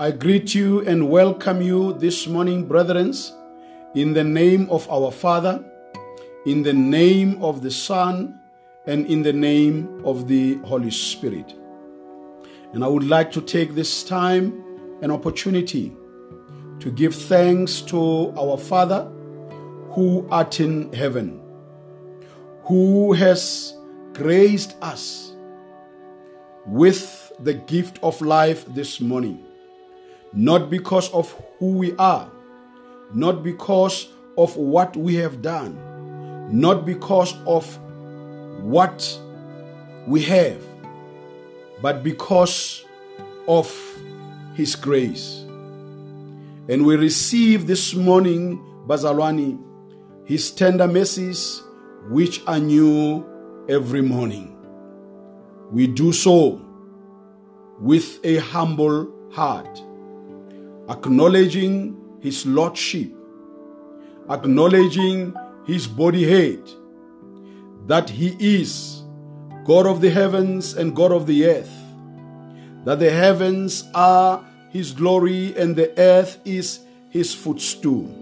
I greet you and welcome you this morning, brethren, in the name of our Father, in the name of the Son, and in the name of the Holy Spirit. And I would like to take this time and opportunity to give thanks to our Father who art in heaven, who has graced us with the gift of life this morning, not because of who we are, not because of what we have done, not because of what we have, but because of His grace. And we receive this morning, Bazalwani, His tender mercies, which are new every morning. We do so with a humble heart, acknowledging His Lordship, acknowledging His body head, that He is God of the heavens and God of the earth, that the heavens are His glory and the earth is His footstool.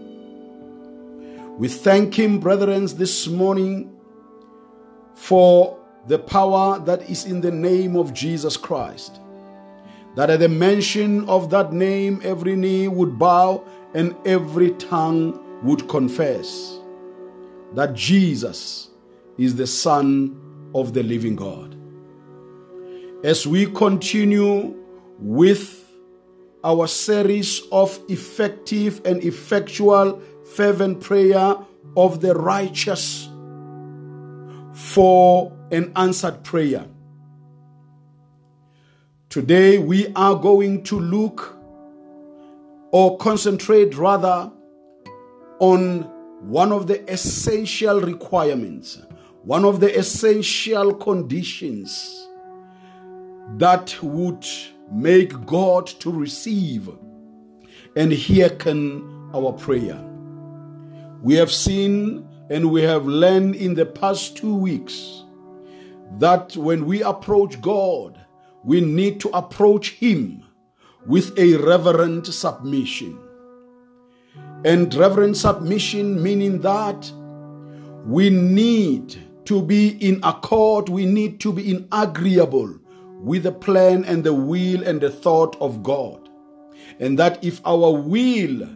We thank Him, brethren, this morning for the power that is in the name of Jesus Christ. That at the mention of that name, every knee would bow and every tongue would confess that Jesus is the Son of the living God. As we continue with our series of effective and effectual fervent prayer of the righteous for an answered prayer. Today we are going to look or concentrate rather on one of the essential requirements, one of the essential conditions that would make God to receive and hearken our prayer. We have seen and we have learned in the past two weeks that when we approach God, we need to approach Him with a reverent submission. And reverent submission meaning that we need to be in accord, we need to be in agreeable with the plan and the will and the thought of God. And that if our will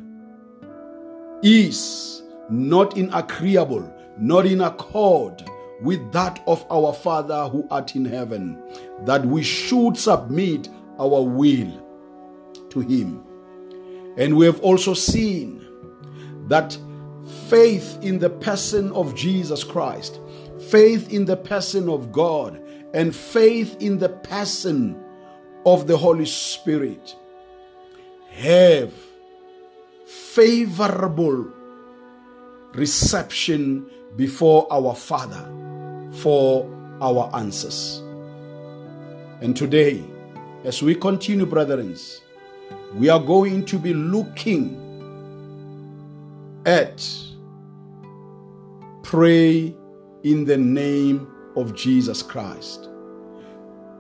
is not in agreeable, not in accord with that of our Father who art in heaven, that we should submit our will to Him. And we have also seen that faith in the person of Jesus Christ, faith in the person of God, and faith in the person of the Holy Spirit have favorable reception before our Father for our answers. And today, as we continue, brethren, we are going to be looking at pray in the name of Jesus Christ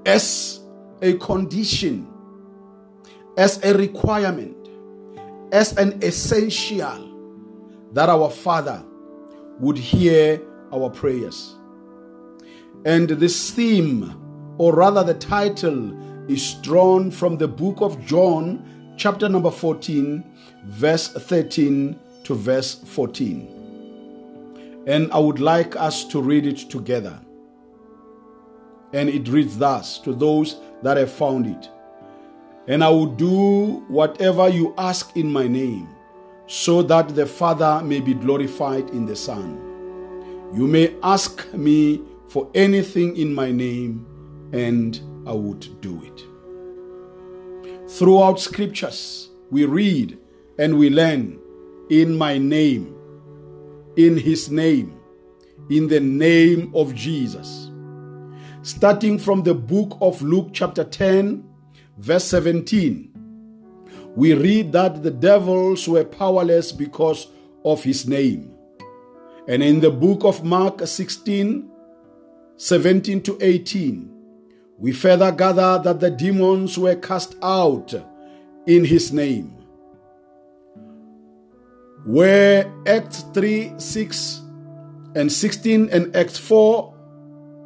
as a condition, as a requirement, as an essential that our Father would hear our prayers. And this theme, or rather the title, is drawn from the book of John, chapter number 14, verse 13 to verse 14. And I would like us to read it together. And it reads thus to those that have found it. And I will do whatever you ask in my name, so that the Father may be glorified in the Son. You may ask me for anything in my name, and I would do it. Throughout scriptures, we read and we learn in my name, in his name, in the name of Jesus. Starting from the book of Luke, chapter 10, verse 17, we read that the devils were powerless because of his name. And in the book of Mark 16, 17 to 18, we further gather that the demons were cast out in his name. Where Acts 3 6 and 16 and Acts 4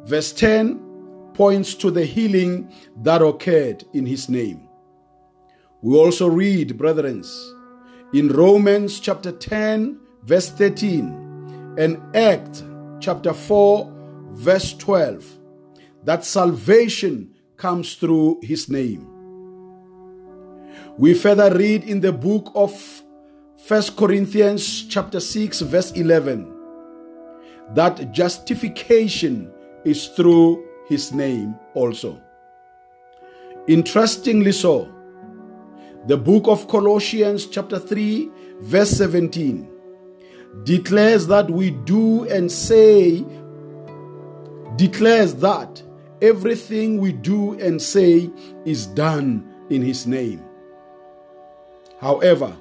verse 10 points to the healing that occurred in his name. We also read, brethren, in Romans chapter 10, verse 13, and Act chapter 4, verse 12, that salvation comes through his name. We further read in the book of 1 Corinthians chapter 6 verse 11 that justification is through his name also. Interestingly so, the book of Colossians chapter 3 verse 17 declares that we do and say declares that everything we do and say is done in his name. However,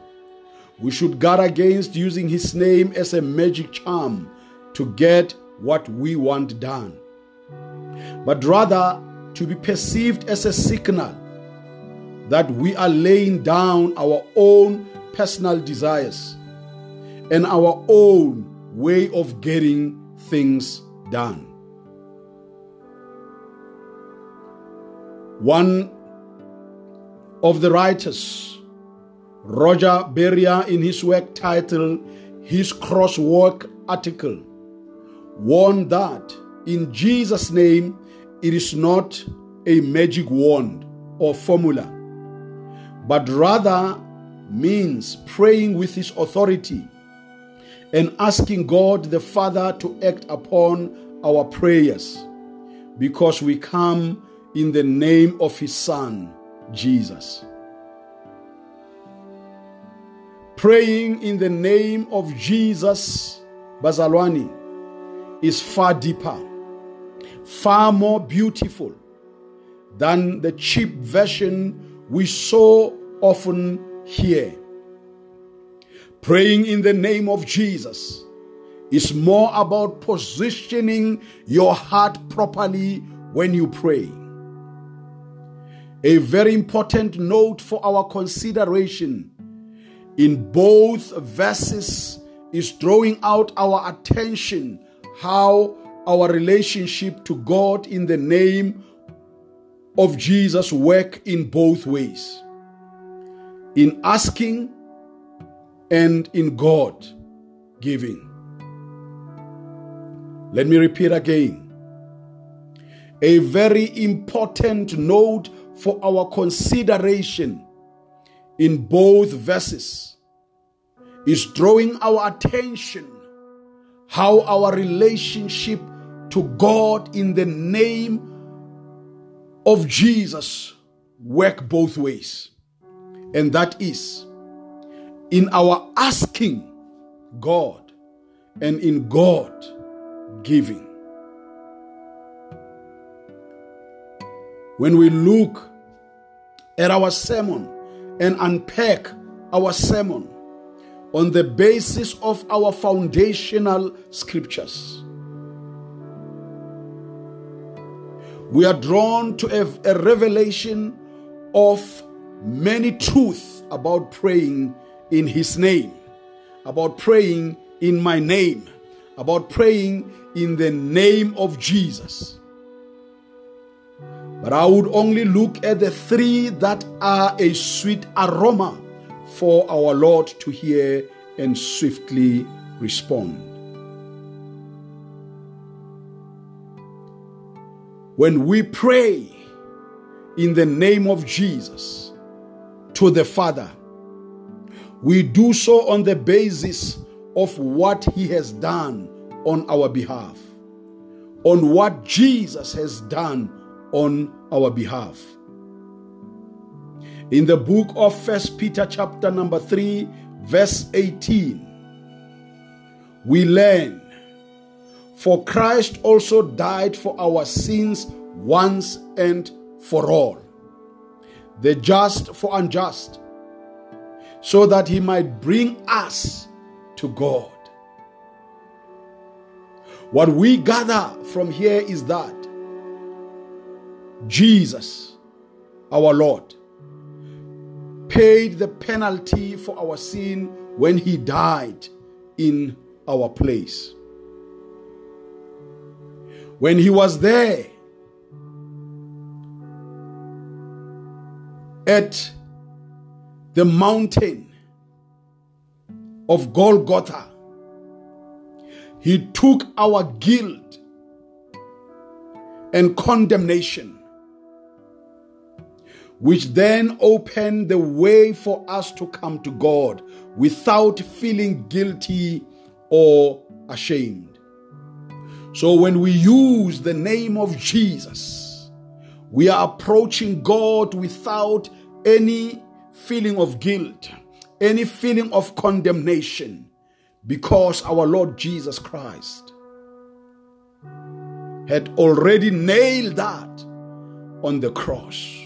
we should guard against using his name as a magic charm to get what we want done, but rather to be perceived as a signal that we are laying down our own personal desires and our own way of getting things done. One of the writers Roger Barrier, in his work titled His Crosswalk Article, warned that in Jesus' name it is not a magic wand or formula, but rather means praying with his authority and asking God the Father to act upon our prayers because we come in the name of his Son, Jesus. Praying in the name of Jesus, Bazalwani, is far deeper, far more beautiful than the cheap version we so often hear. Praying in the name of Jesus is more about positioning your heart properly when you pray. A very important note for our consideration. In both verses is drawing out our attention how our relationship to God in the name of Jesus work in both ways. In asking and in God giving. Let me repeat again. A very important note for our consideration in both verses is drawing our attention how our relationship to God in the name of Jesus work both ways. And that is in our asking God and in God giving. When we look at our sermon and unpack our sermon on the basis of our foundational scriptures. We are drawn to a, a revelation of many truths about praying in His name, about praying in my name, about praying in the name of Jesus. But I would only look at the three that are a sweet aroma for our Lord to hear and swiftly respond. When we pray in the name of Jesus to the Father, we do so on the basis of what He has done on our behalf, on what Jesus has done on our behalf. In the book of First Peter chapter number 3 verse 18 we learn for Christ also died for our sins once and for all the just for unjust so that he might bring us to God what we gather from here is that Jesus our Lord paid the penalty for our sin when he died in our place. When he was there at the mountain of Golgotha, he took our guilt and condemnation, which then opened the way for us to come to God without feeling guilty or ashamed. So when we use the name of Jesus, we are approaching God without any feeling of guilt, any feeling of condemnation, because our Lord Jesus Christ had already nailed that on the cross.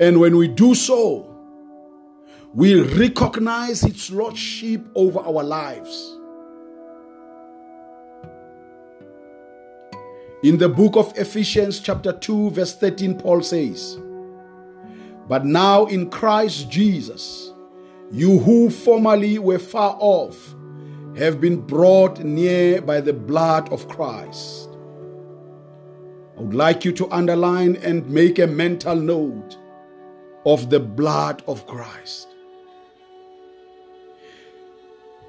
And when we do so, we recognize its lordship over our lives. In the book of Ephesians, chapter 2, verse 13, Paul says, But now in Christ Jesus, you who formerly were far off have been brought near by the blood of Christ. I would like you to underline and make a mental note of the blood of Christ.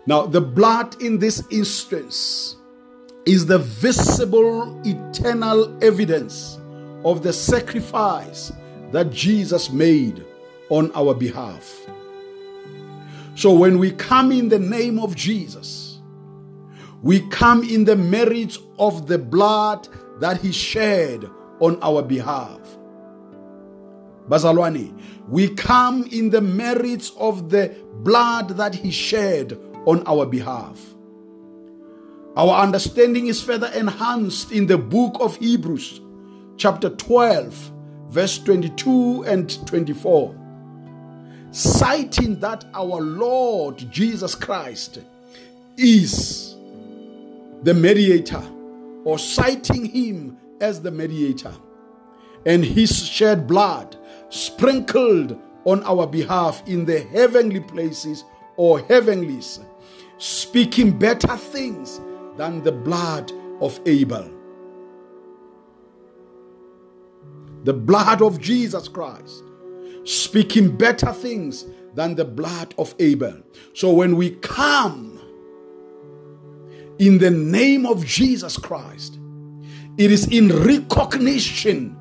Now, the blood in this instance is the visible eternal evidence of the sacrifice that Jesus made on our behalf. So, when we come in the name of Jesus, we come in the merits of the blood that He shed on our behalf. Bazalwani, we come in the merits of the blood that He shed on our behalf. Our understanding is further enhanced in the book of Hebrews, chapter 12, verse 22 and 24, citing that our Lord Jesus Christ is the mediator, or citing him as the mediator, and his shed blood sprinkled on our behalf in the heavenly places or heavenlies, speaking better things than the blood of Abel. The blood of Jesus Christ, speaking better things than the blood of Abel. So when we come in the name of Jesus Christ, it is in recognition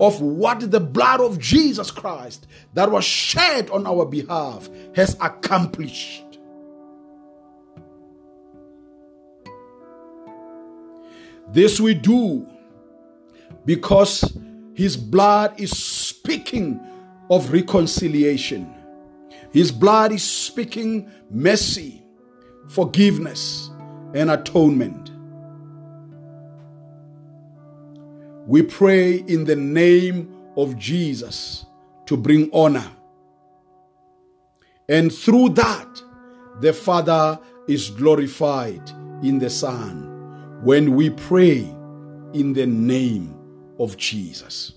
of what the blood of Jesus Christ that was shed on our behalf has accomplished. This we do because his blood is speaking of reconciliation. His blood is speaking mercy, forgiveness, and atonement. We pray in the name of Jesus to bring honor. And through that, the Father is glorified in the Son when we pray in the name of Jesus.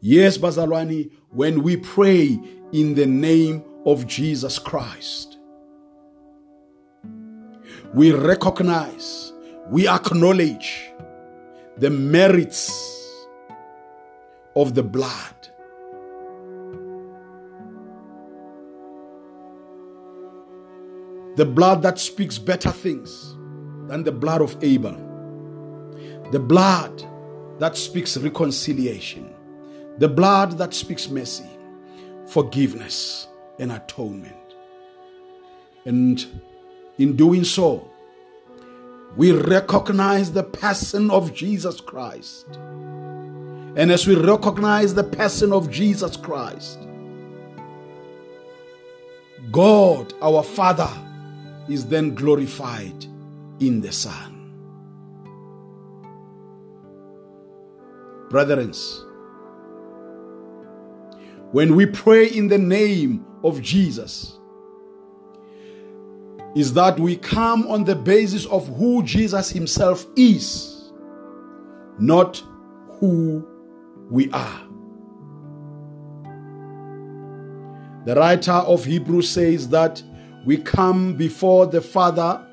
Yes, Bazalwani, when we pray in the name of Jesus Christ, we recognize, we acknowledge the merits of the blood. The blood that speaks better things than the blood of Abel. The blood that speaks reconciliation. The blood that speaks mercy, forgiveness, and atonement. And in doing so, we recognize the person of Jesus Christ. And as we recognize the person of Jesus Christ, God, our Father, is then glorified in the Son. Brethren, when we pray in the name of Jesus, is that we come on the basis of who Jesus Himself is, not who we are. The writer of Hebrews says that we come before the Father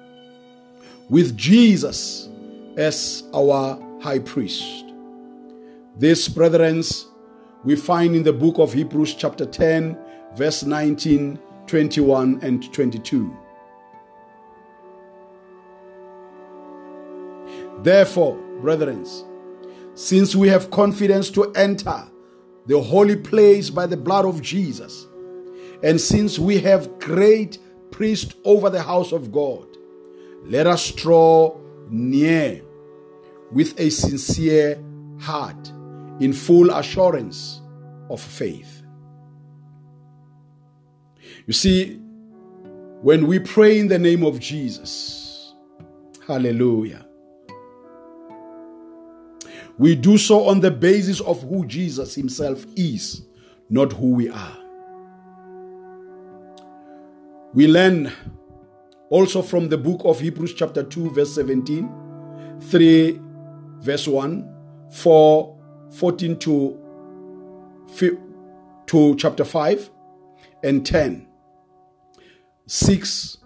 with Jesus as our high priest. This, brethren, we find in the book of Hebrews, chapter 10, verse 19, 21, and 22. Therefore, brethren, since we have confidence to enter the holy place by the blood of Jesus, and since we have great priest over the house of God, let us draw near with a sincere heart in full assurance of faith. You see, when we pray in the name of Jesus, hallelujah, we do so on the basis of who Jesus himself is, not who we are. We learn also from the book of Hebrews, chapter 2, verse 17, 3, verse 1, 4, 14 to, to chapter 5, and 10, 6,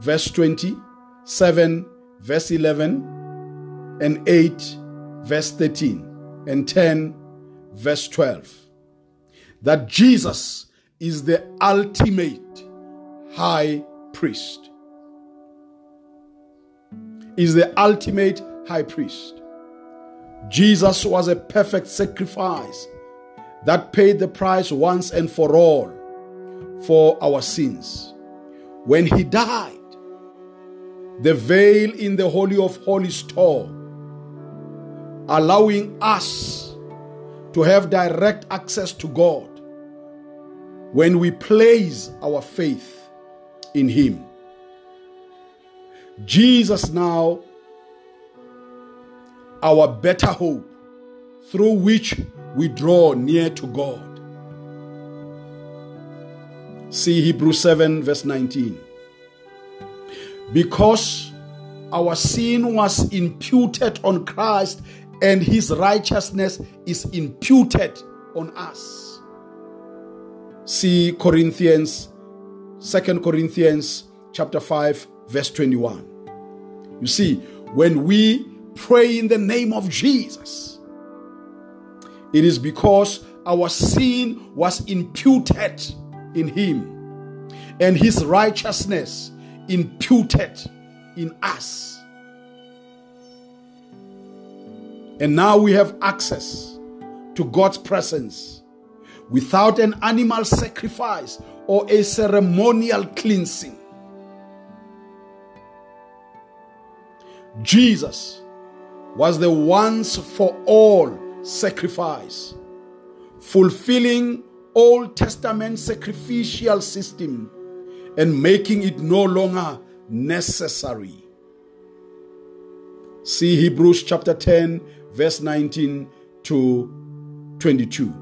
verse 20, 7, verse 11, and 8, verse 13, and 10, verse 12. That Jesus is the ultimate high priest. Is the ultimate high priest. Jesus was a perfect sacrifice that paid the price once and for all for our sins. When he died, the veil in the Holy of Holies tore, allowing us to have direct access to God when we place our faith in him. Jesus now, our better hope, through which we draw near to God. See Hebrews 7, verse 19. Because our sin was imputed on Christ and his righteousness is imputed on us. See Corinthians Second Corinthians chapter 5 verse 21. You see, when we pray in the name of Jesus, it is because our sin was imputed in him and his righteousness imputed in us. And now we have access to God's presence without an animal sacrifice or a ceremonial cleansing. Jesus was the once for all sacrifice, fulfilling Old Testament sacrificial system and making it no longer necessary. See Hebrews chapter 10, verse 19 to 22.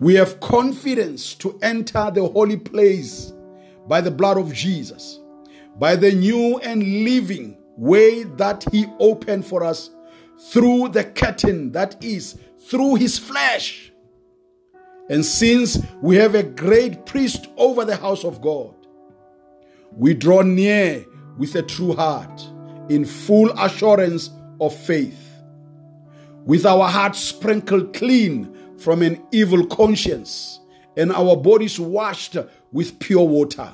We have confidence to enter the holy place by the blood of Jesus, by the new and living way that He opened for us through the curtain that is through His flesh. And since we have a great priest over the house of God, we draw near with a true heart in full assurance of faith, with our hearts sprinkled clean from an evil conscience and our bodies washed with pure water.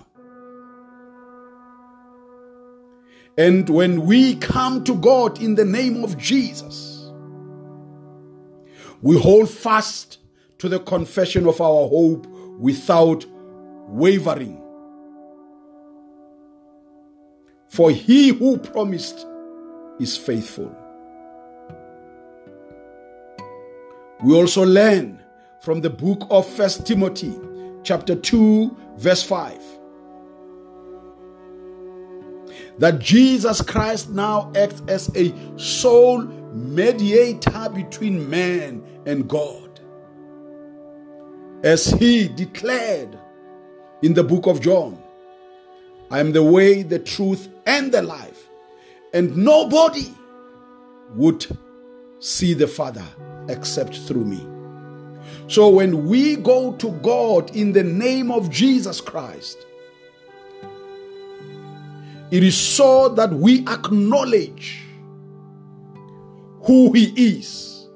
And when we come to God in the name of Jesus, we hold fast to the confession of our hope without wavering. For he who promised is faithful. We also learn from the book of First Timothy, chapter 2, verse 5, that Jesus Christ now acts as a sole mediator between man and God. As he declared in the book of John, I am the way, the truth, and the life, and nobody would see the Father except through me. So when we go to God in the name of Jesus Christ, it is so that we acknowledge who He is,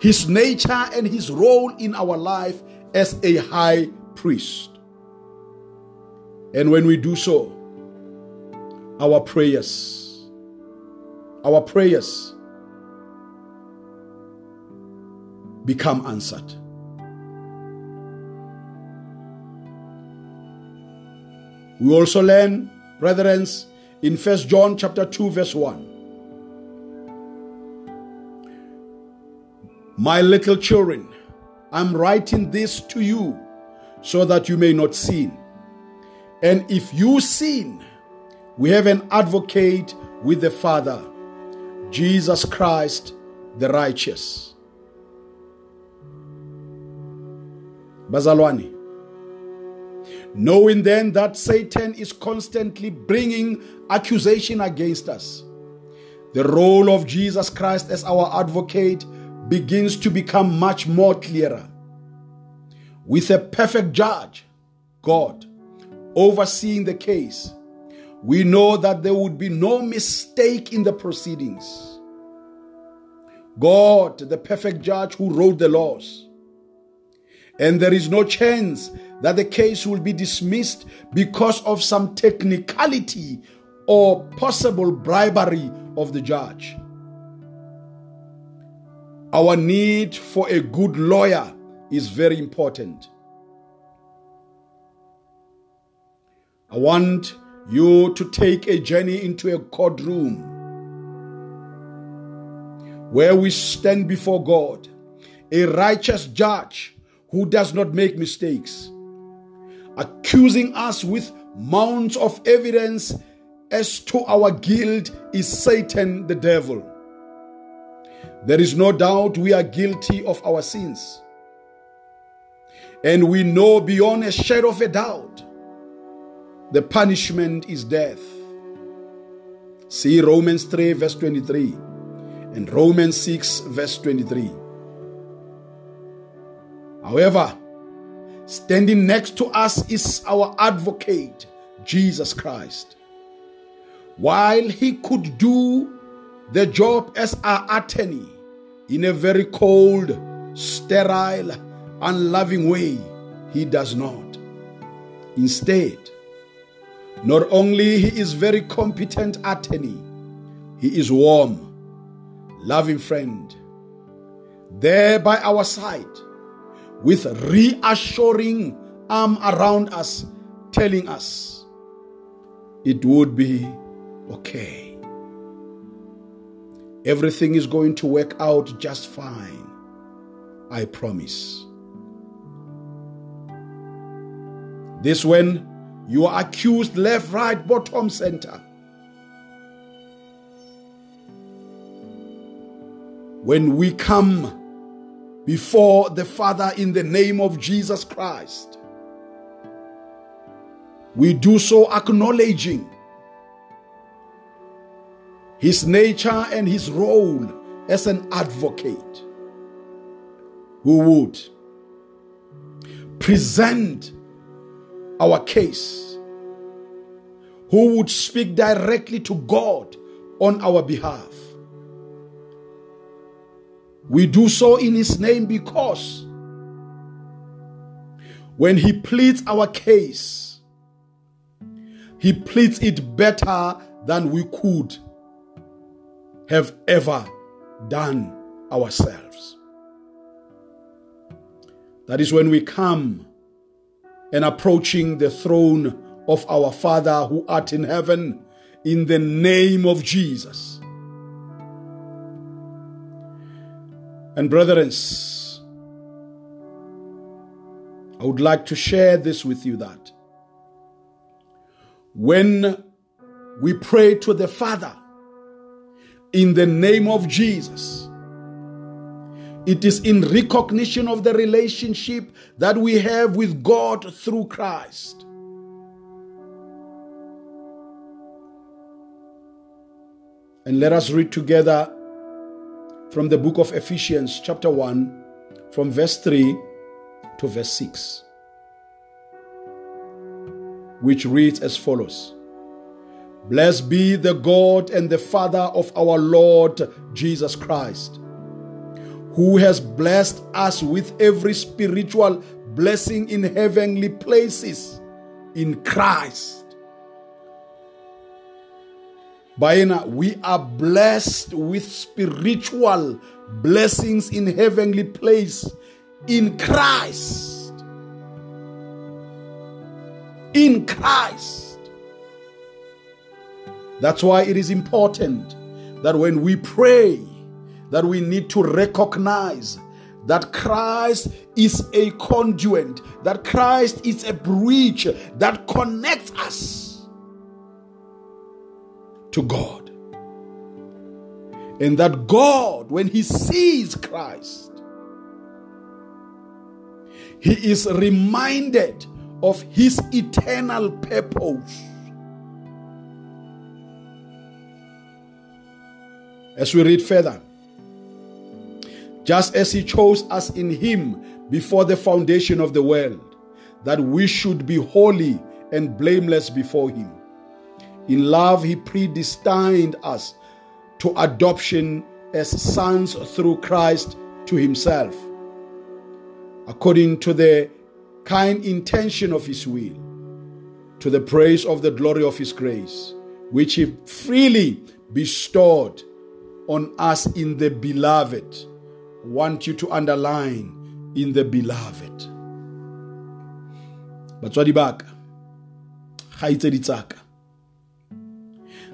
His nature, and His role in our life as a high priest. And when we do so, our prayers, our prayers become answered. We also learn, brethren, in First John chapter 2, verse 1. My little children, I'm writing this to you so that you may not sin. And if you sin, we have an advocate with the Father, Jesus Christ the righteous. Bazalwani. Knowing then that Satan is constantly bringing accusation against us, the role of Jesus Christ as our advocate begins to become much more clearer. With a perfect judge, God, overseeing the case, we know that there would be no mistake in the proceedings. God, the perfect judge who wrote the laws. And there is no chance that the case will be dismissed because of some technicality or possible bribery of the judge. Our need for a good lawyer is very important. I want you to take a journey into a courtroom where we stand before God, a righteous judge who does not make mistakes, accusing us with mounts of evidence as to our guilt is Satan the devil. There is no doubt we are guilty of our sins. And we know beyond a shadow of a doubt the punishment is death. See Romans 3, verse 23, and Romans 6, verse 23. However, standing next to us is our advocate, Jesus Christ. While he could do the job as our attorney in a very cold, sterile, unloving way, he does not. Instead, not only he is very competent attorney, he is warm, loving friend, there by our side, with reassuring arm around us, telling us it would be okay. Everything is going to work out just fine. I promise. This when you are accused left, right, bottom, center. When we come before the Father in the name of Jesus Christ, we do so acknowledging his nature and his role as an advocate who would present our case, who would speak directly to God on our behalf. We do so in His name because when He pleads our case, He pleads it better than we could have ever done ourselves. That is when we come and approaching the throne of our Father who art in heaven in the name of Jesus. And brethren, I would like to share this with you that when we pray to the Father in the name of Jesus, it is in recognition of the relationship that we have with God through Christ. And let us read together from the book of Ephesians, chapter 1, from verse 3 to verse 6, which reads as follows Blessed be the God and the Father of our Lord Jesus Christ, who has blessed us with every spiritual blessing in heavenly places in Christ Baena, we are blessed with spiritual blessings in heavenly place in Christ. In Christ. That's why it is important that when we pray, that we need to recognize that Christ is a conduit, that Christ is a bridge that connects us to God. And that God, when He sees Christ, He is reminded of His eternal purpose. As we read further, just as He chose us in Him before the foundation of the world, that we should be holy and blameless before Him. In love, He predestined us to adoption as sons through Christ to Himself, according to the kind intention of His will, to the praise of the glory of His grace, which He freely bestowed on us in the beloved. Want you to underline in the beloved. batswadi baka kgaitsedi tsaka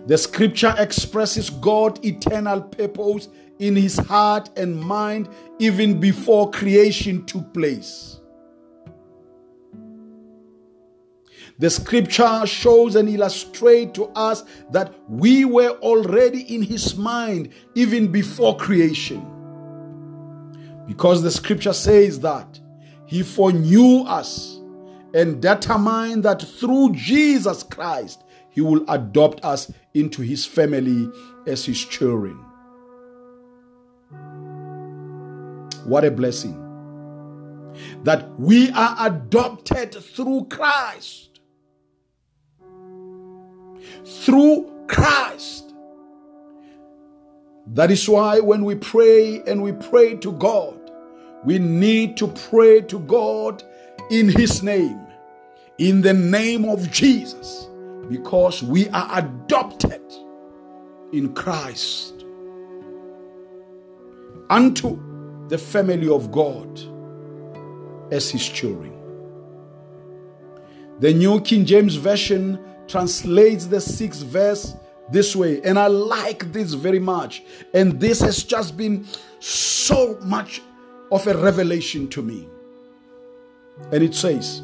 the scripture expresses God's eternal purpose in his heart and mind even before creation took place. The scripture shows and illustrates to us that we were already in his mind even before creation. Because the scripture says that he foreknew us and determined that through Jesus Christ he will adopt us into His family as His children. What a blessing! That we are adopted through Christ. Through Christ. That is why when we pray and we pray to God, we need to pray to God in His name, in the name of Jesus because we are adopted in Christ unto the family of God as his children. The New King James Version translates the sixth verse this way, and I like this very much. And this has just been so much of a revelation to me. And it says,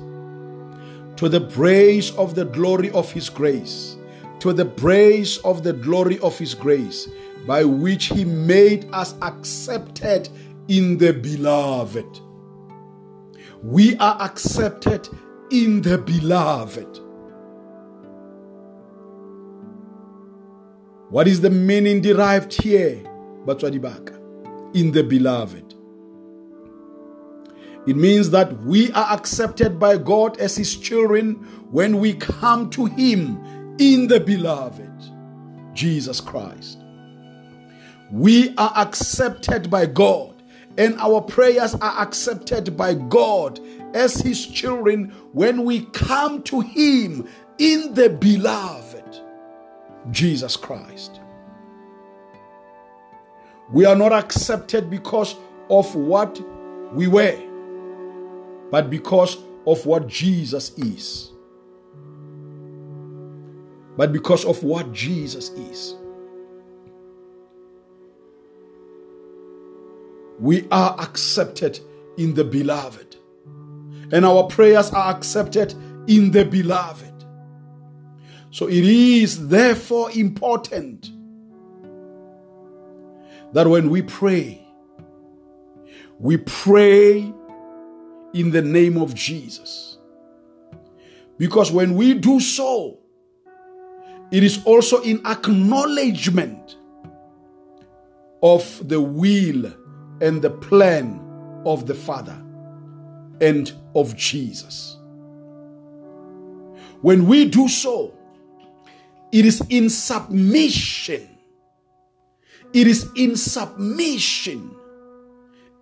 to the praise of the glory of His grace, to the praise of the glory of His grace, by which He made us accepted in the beloved. We are accepted in the beloved. What is the meaning derived here? Batswadibaka, in the beloved. It means that we are accepted by God as His children when we come to Him in the beloved, Jesus Christ. We are accepted by God, and our prayers are accepted by God as His children when we come to Him in the beloved, Jesus Christ. We are not accepted because of what we were but because of what Jesus is. But because of what Jesus is. We are accepted in the beloved. And our prayers are accepted in the beloved. So it is therefore important that when we pray, we pray in the name of Jesus. Because when we do so, it is also in acknowledgement of the will and the plan of the Father and of Jesus. When we do so, it is in submission. It is in submission.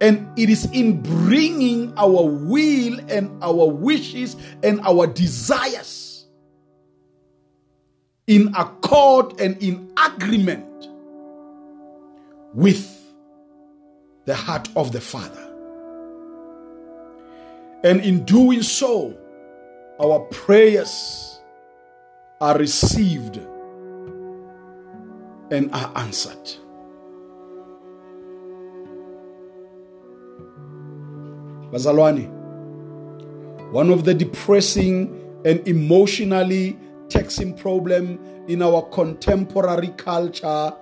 And it is in bringing our will and our wishes and our desires in accord and in agreement with the heart of the Father. And in doing so, our prayers are received and are answered. Bazalwane, one of the depressing and emotionally taxing problem in our contemporary culture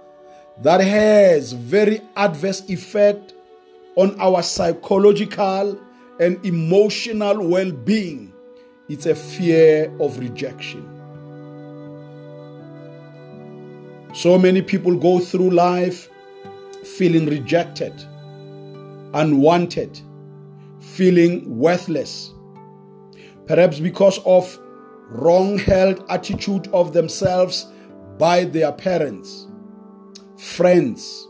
that has very adverse effect on our psychological and emotional well-being it's a fear of rejection so many people go through life feeling rejected unwanted feeling worthless perhaps because of wrong held attitude of themselves by their parents friends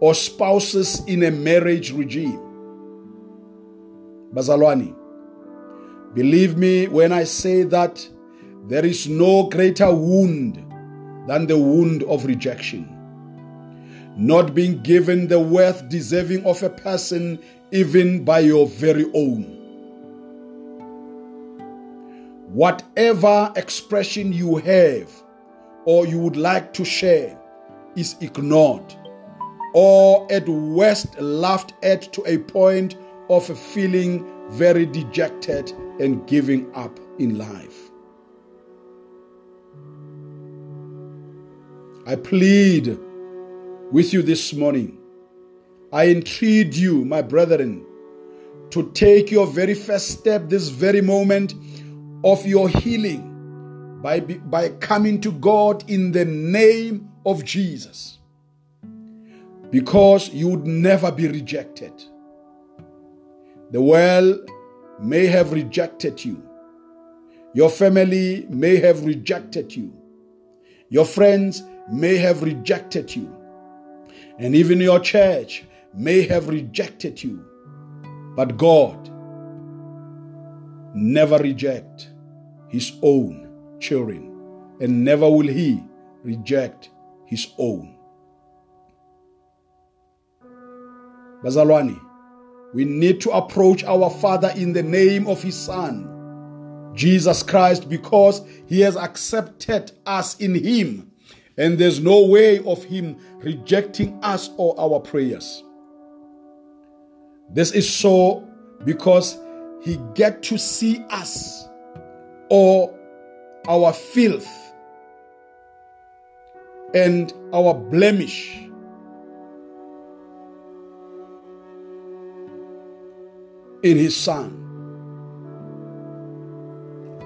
or spouses in a marriage regime. Bazalwani, believe me when I say that there is no greater wound than the wound of rejection. Not being given the worth deserving of a person, even by your very own. Whatever expression you have or you would like to share is ignored or at worst laughed at to a point of feeling very dejected and giving up in life. I plead with you this morning. I entreat you, my brethren, to take your very first step this very moment of your healing by, by coming to God in the name of Jesus. Because you would never be rejected. The world may have rejected you. Your family may have rejected you. Your friends may have rejected you. And even your church may have rejected you. But God never reject his own children and never will he reject his own. Bazalwani, we need to approach our Father in the name of His Son, Jesus Christ, because He has accepted us in Him, and there's no way of Him rejecting us or our prayers. This is so because He get to see us or our filth and our blemish in his son.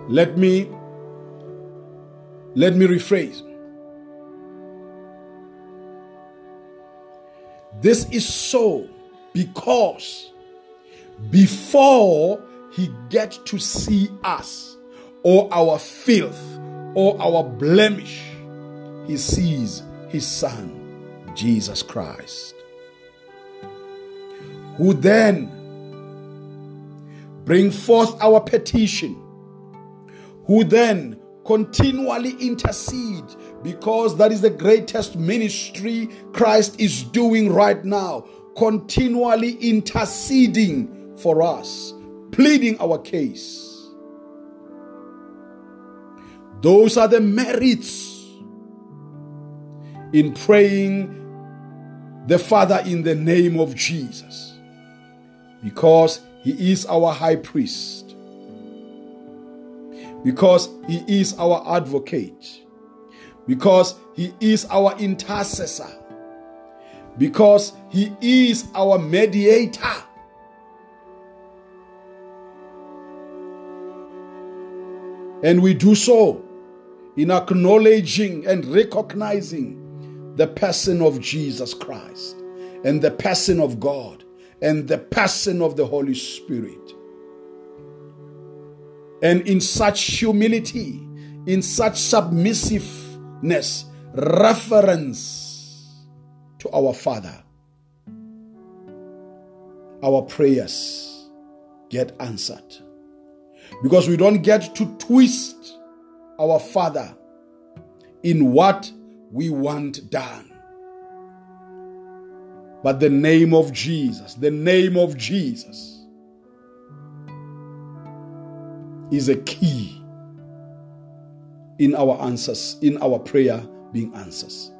Let me let me rephrase. This is so because before he gets to see us or our filth or our blemish, he sees his son, Jesus Christ, who then bring forth our petition, who then continually intercede because that is the greatest ministry Christ is doing right now, continually interceding for us, pleading our case. Those are the merits in praying the Father in the name of Jesus. Because he is our high priest. Because he is our advocate. Because he is our intercessor. Because he is our mediator. And we do so in acknowledging and recognizing the person of Jesus Christ and the person of God and the person of the Holy Spirit. And in such humility, in such submissiveness, reference to our Father, our prayers get answered. Because we don't get to twist our Father in what we want done. But the name of Jesus, the name of Jesus is a key in our answers, in our prayer being answers.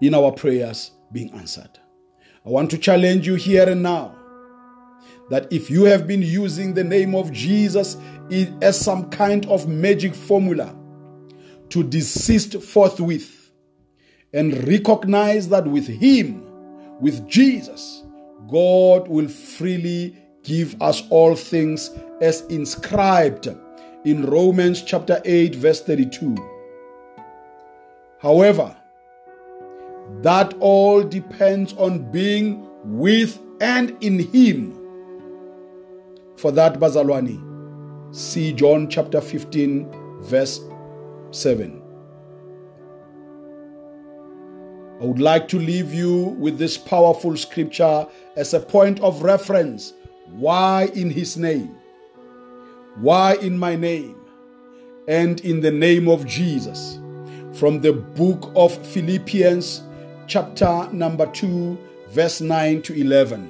In our prayers being answered. I want to challenge you here and now that if you have been using the name of Jesus as some kind of magic formula to desist forthwith and recognize that with Him, with Jesus, God will freely give us all things as inscribed in Romans chapter 8, verse 32. However, that all depends on being with and in Him. For that, Bazalwani, see John chapter 15, verse 7. I would like to leave you with this powerful scripture as a point of reference. Why in His name? Why in my name? And in the name of Jesus. From the book of Philippians, chapter number 2, verse 9 to 11,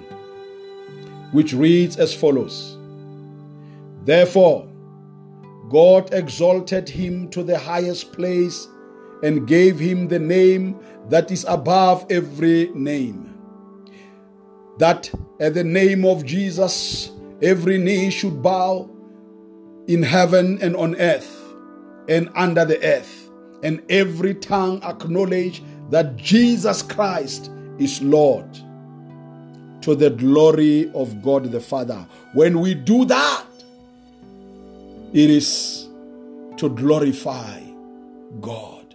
which reads as follows Therefore, God exalted him to the highest place and gave him the name that is above every name. That at the name of Jesus, every knee should bow in heaven and on earth and under the earth, and every tongue acknowledge that Jesus Christ is Lord to the glory of God the Father. When we do that, it is to glorify God.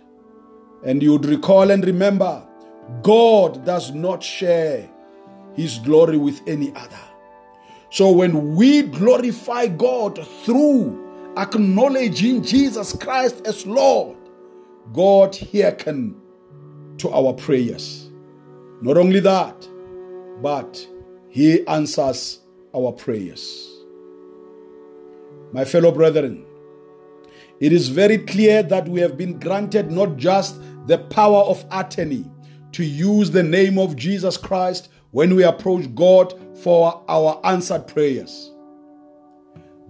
And you would recall and remember God does not share his glory with any other. So when we glorify God through acknowledging Jesus Christ as Lord, God hearken to our prayers. Not only that, but he answers our prayers. My fellow brethren, it is very clear that we have been granted not just the power of attorney to use the name of Jesus Christ when we approach God for our answered prayers,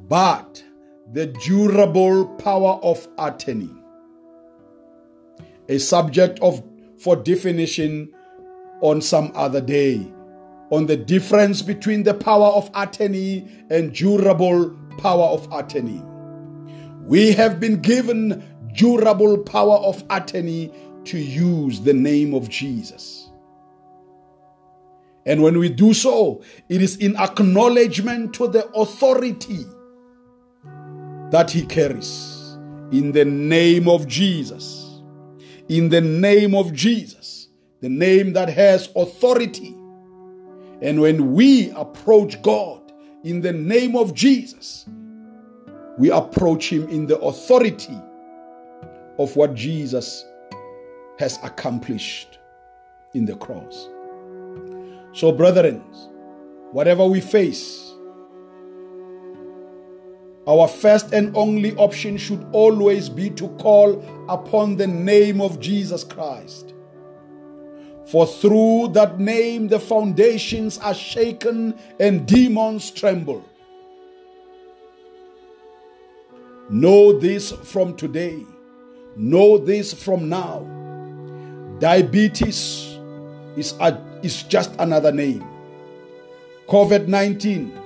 but the durable power of attorney. A subject of for definition on some other day on the difference between the power of attorney and durable power of attorney. We have been given durable power of attorney to use the name of Jesus. And when we do so, it is in acknowledgement to the authority that he carries. In the name of Jesus. In the name of Jesus. The name that has authority. And when we approach God in the name of Jesus, we approach Him in the authority of what Jesus has accomplished in the cross. So, brethren, whatever we face, our first and only option should always be to call upon the name of Jesus Christ. For through that name the foundations are shaken and demons tremble. Know this from today. Know this from now. Diabetes is, a, is just another name. COVID 19,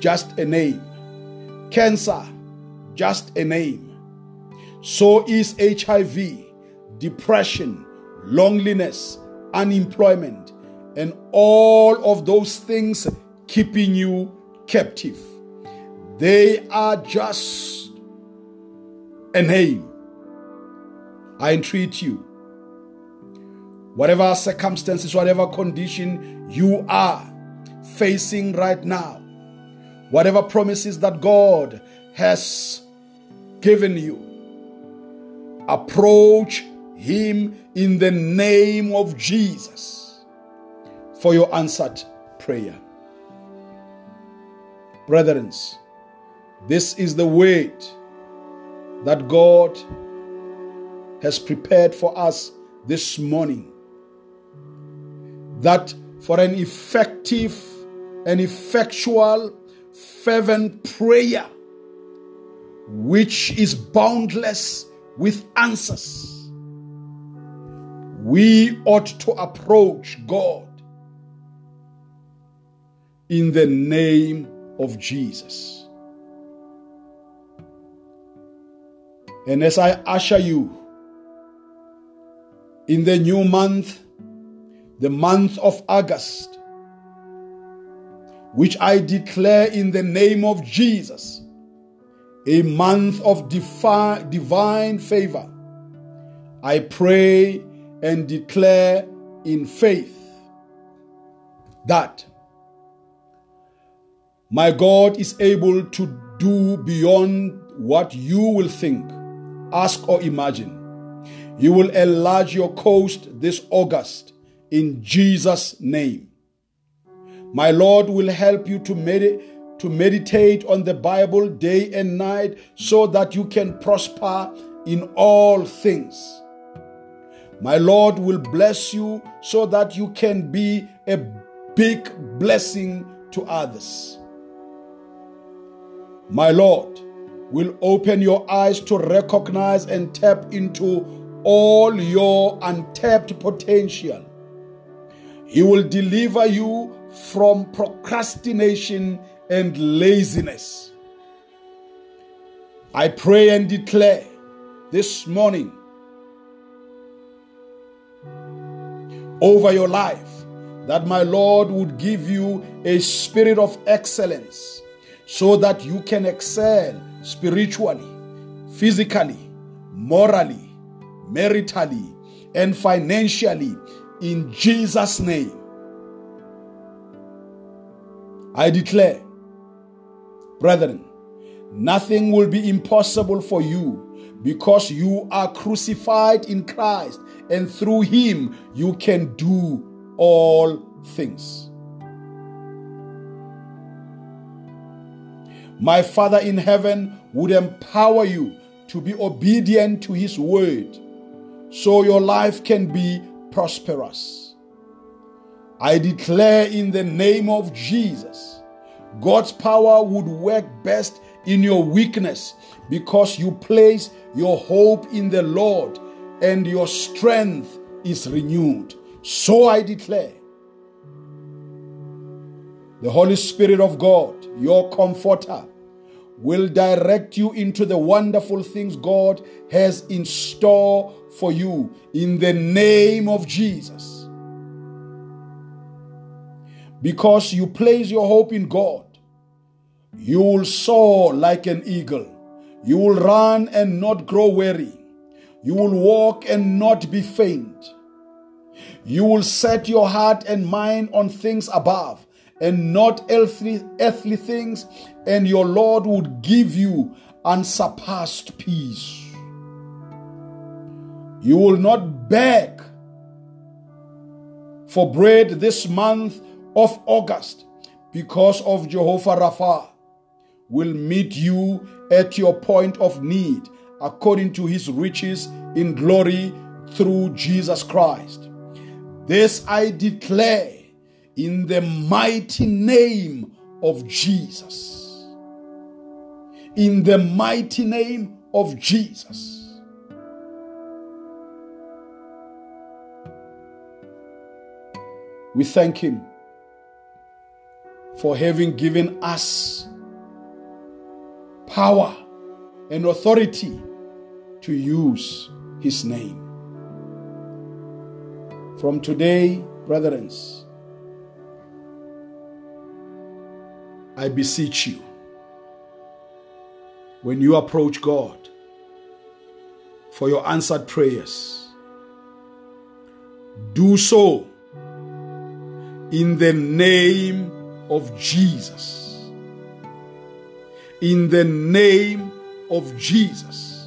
just a name. Cancer, just a name. So is HIV, depression, loneliness, unemployment, and all of those things keeping you captive. They are just a name. I entreat you, whatever circumstances, whatever condition you are facing right now, whatever promises that God has given you, approach Him in the name of Jesus for your answered prayer. Brethren, this is the word that God has prepared for us this morning. That for an effective and effectual, fervent prayer, which is boundless with answers, we ought to approach God in the name of Jesus. And as I usher you in the new month, the month of August, which I declare in the name of Jesus, a month of defi- divine favor. I pray and declare in faith that my God is able to do beyond what you will think, ask, or imagine. You will enlarge your coast this August in Jesus' name. My Lord will help you to, med- to meditate on the Bible day and night so that you can prosper in all things. My Lord will bless you so that you can be a big blessing to others. My Lord will open your eyes to recognize and tap into all your untapped potential. He will deliver you from procrastination and laziness. I pray and declare this morning over your life that my Lord would give you a spirit of excellence so that you can excel spiritually, physically, morally, maritally, and financially in Jesus' name. I declare, brethren, nothing will be impossible for you because you are crucified in Christ, and through Him you can do all things. My Father in heaven would empower you to be obedient to His word so your life can be prosperous. I declare in the name of Jesus, God's power would work best in your weakness because you place your hope in the Lord and your strength is renewed. So I declare the Holy Spirit of God, your comforter, will direct you into the wonderful things God has in store for you in the name of Jesus. Because you place your hope in God, you will soar like an eagle. You will run and not grow weary. You will walk and not be faint. You will set your heart and mind on things above and not earthly, earthly things, and your Lord would give you unsurpassed peace. You will not beg for bread this month of August because of Jehovah Rapha will meet you at your point of need according to his riches in glory through Jesus Christ. This I declare in the mighty name of Jesus. In the mighty name of Jesus. We thank Him for having given us power and authority to use His name. From today, brethren, I beseech you, when you approach God for your answered prayers, Do so in the name of Jesus. In the name of Jesus.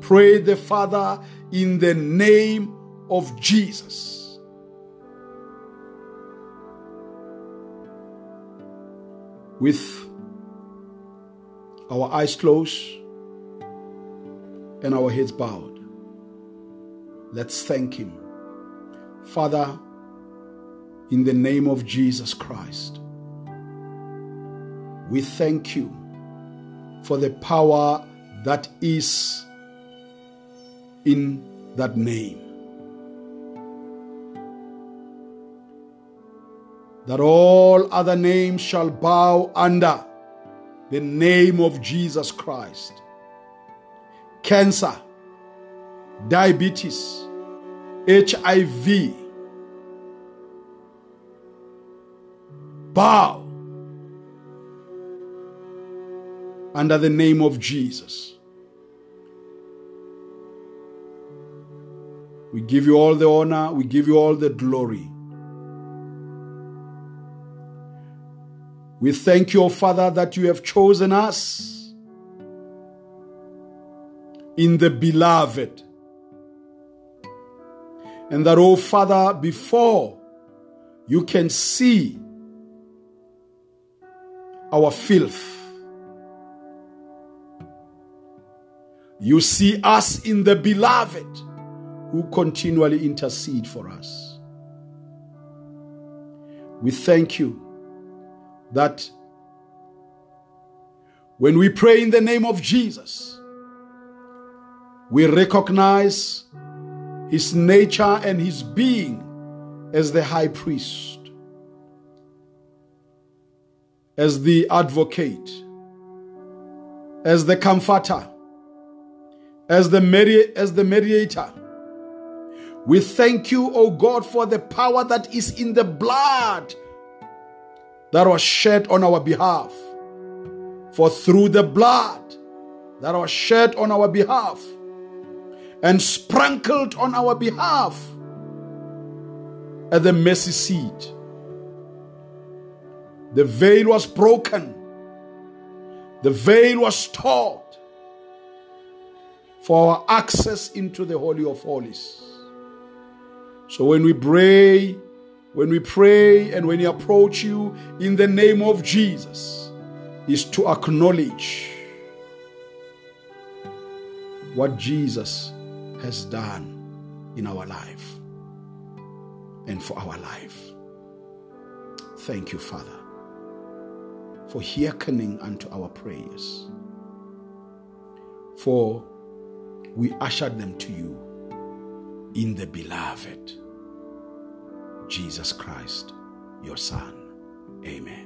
Pray the Father in the name of Jesus. With our eyes closed and our heads bowed, let's thank Him. Father, in the name of Jesus Christ, we thank you for the power that is in that name. That all other names shall bow under the name of Jesus Christ. Cancer, diabetes, HIV, bow under the name of Jesus. We give you all the honor, we give you all the glory. We thank you, O Father, that you have chosen us in the beloved. And that, O Father, before you can see our filth, you see us in the beloved who continually intercede for us. We thank you that when we pray in the name of Jesus, we recognize his nature and his being as the high priest, as the advocate, as the comforter, as the, medi- as the mediator. We thank you, O God, for the power that is in the blood that was shed on our behalf. For through the blood that was shed on our behalf and sprinkled on our behalf at the mercy seat, the veil was broken, the veil was torn for our access into the Holy of Holies. So when we pray, when we pray and when we approach you in the name of Jesus, is to acknowledge what Jesus has done in our life and for our life. Thank you, Father, for hearkening unto our prayers. For we ushered them to you in the beloved. Jesus Christ, your Son. Amen.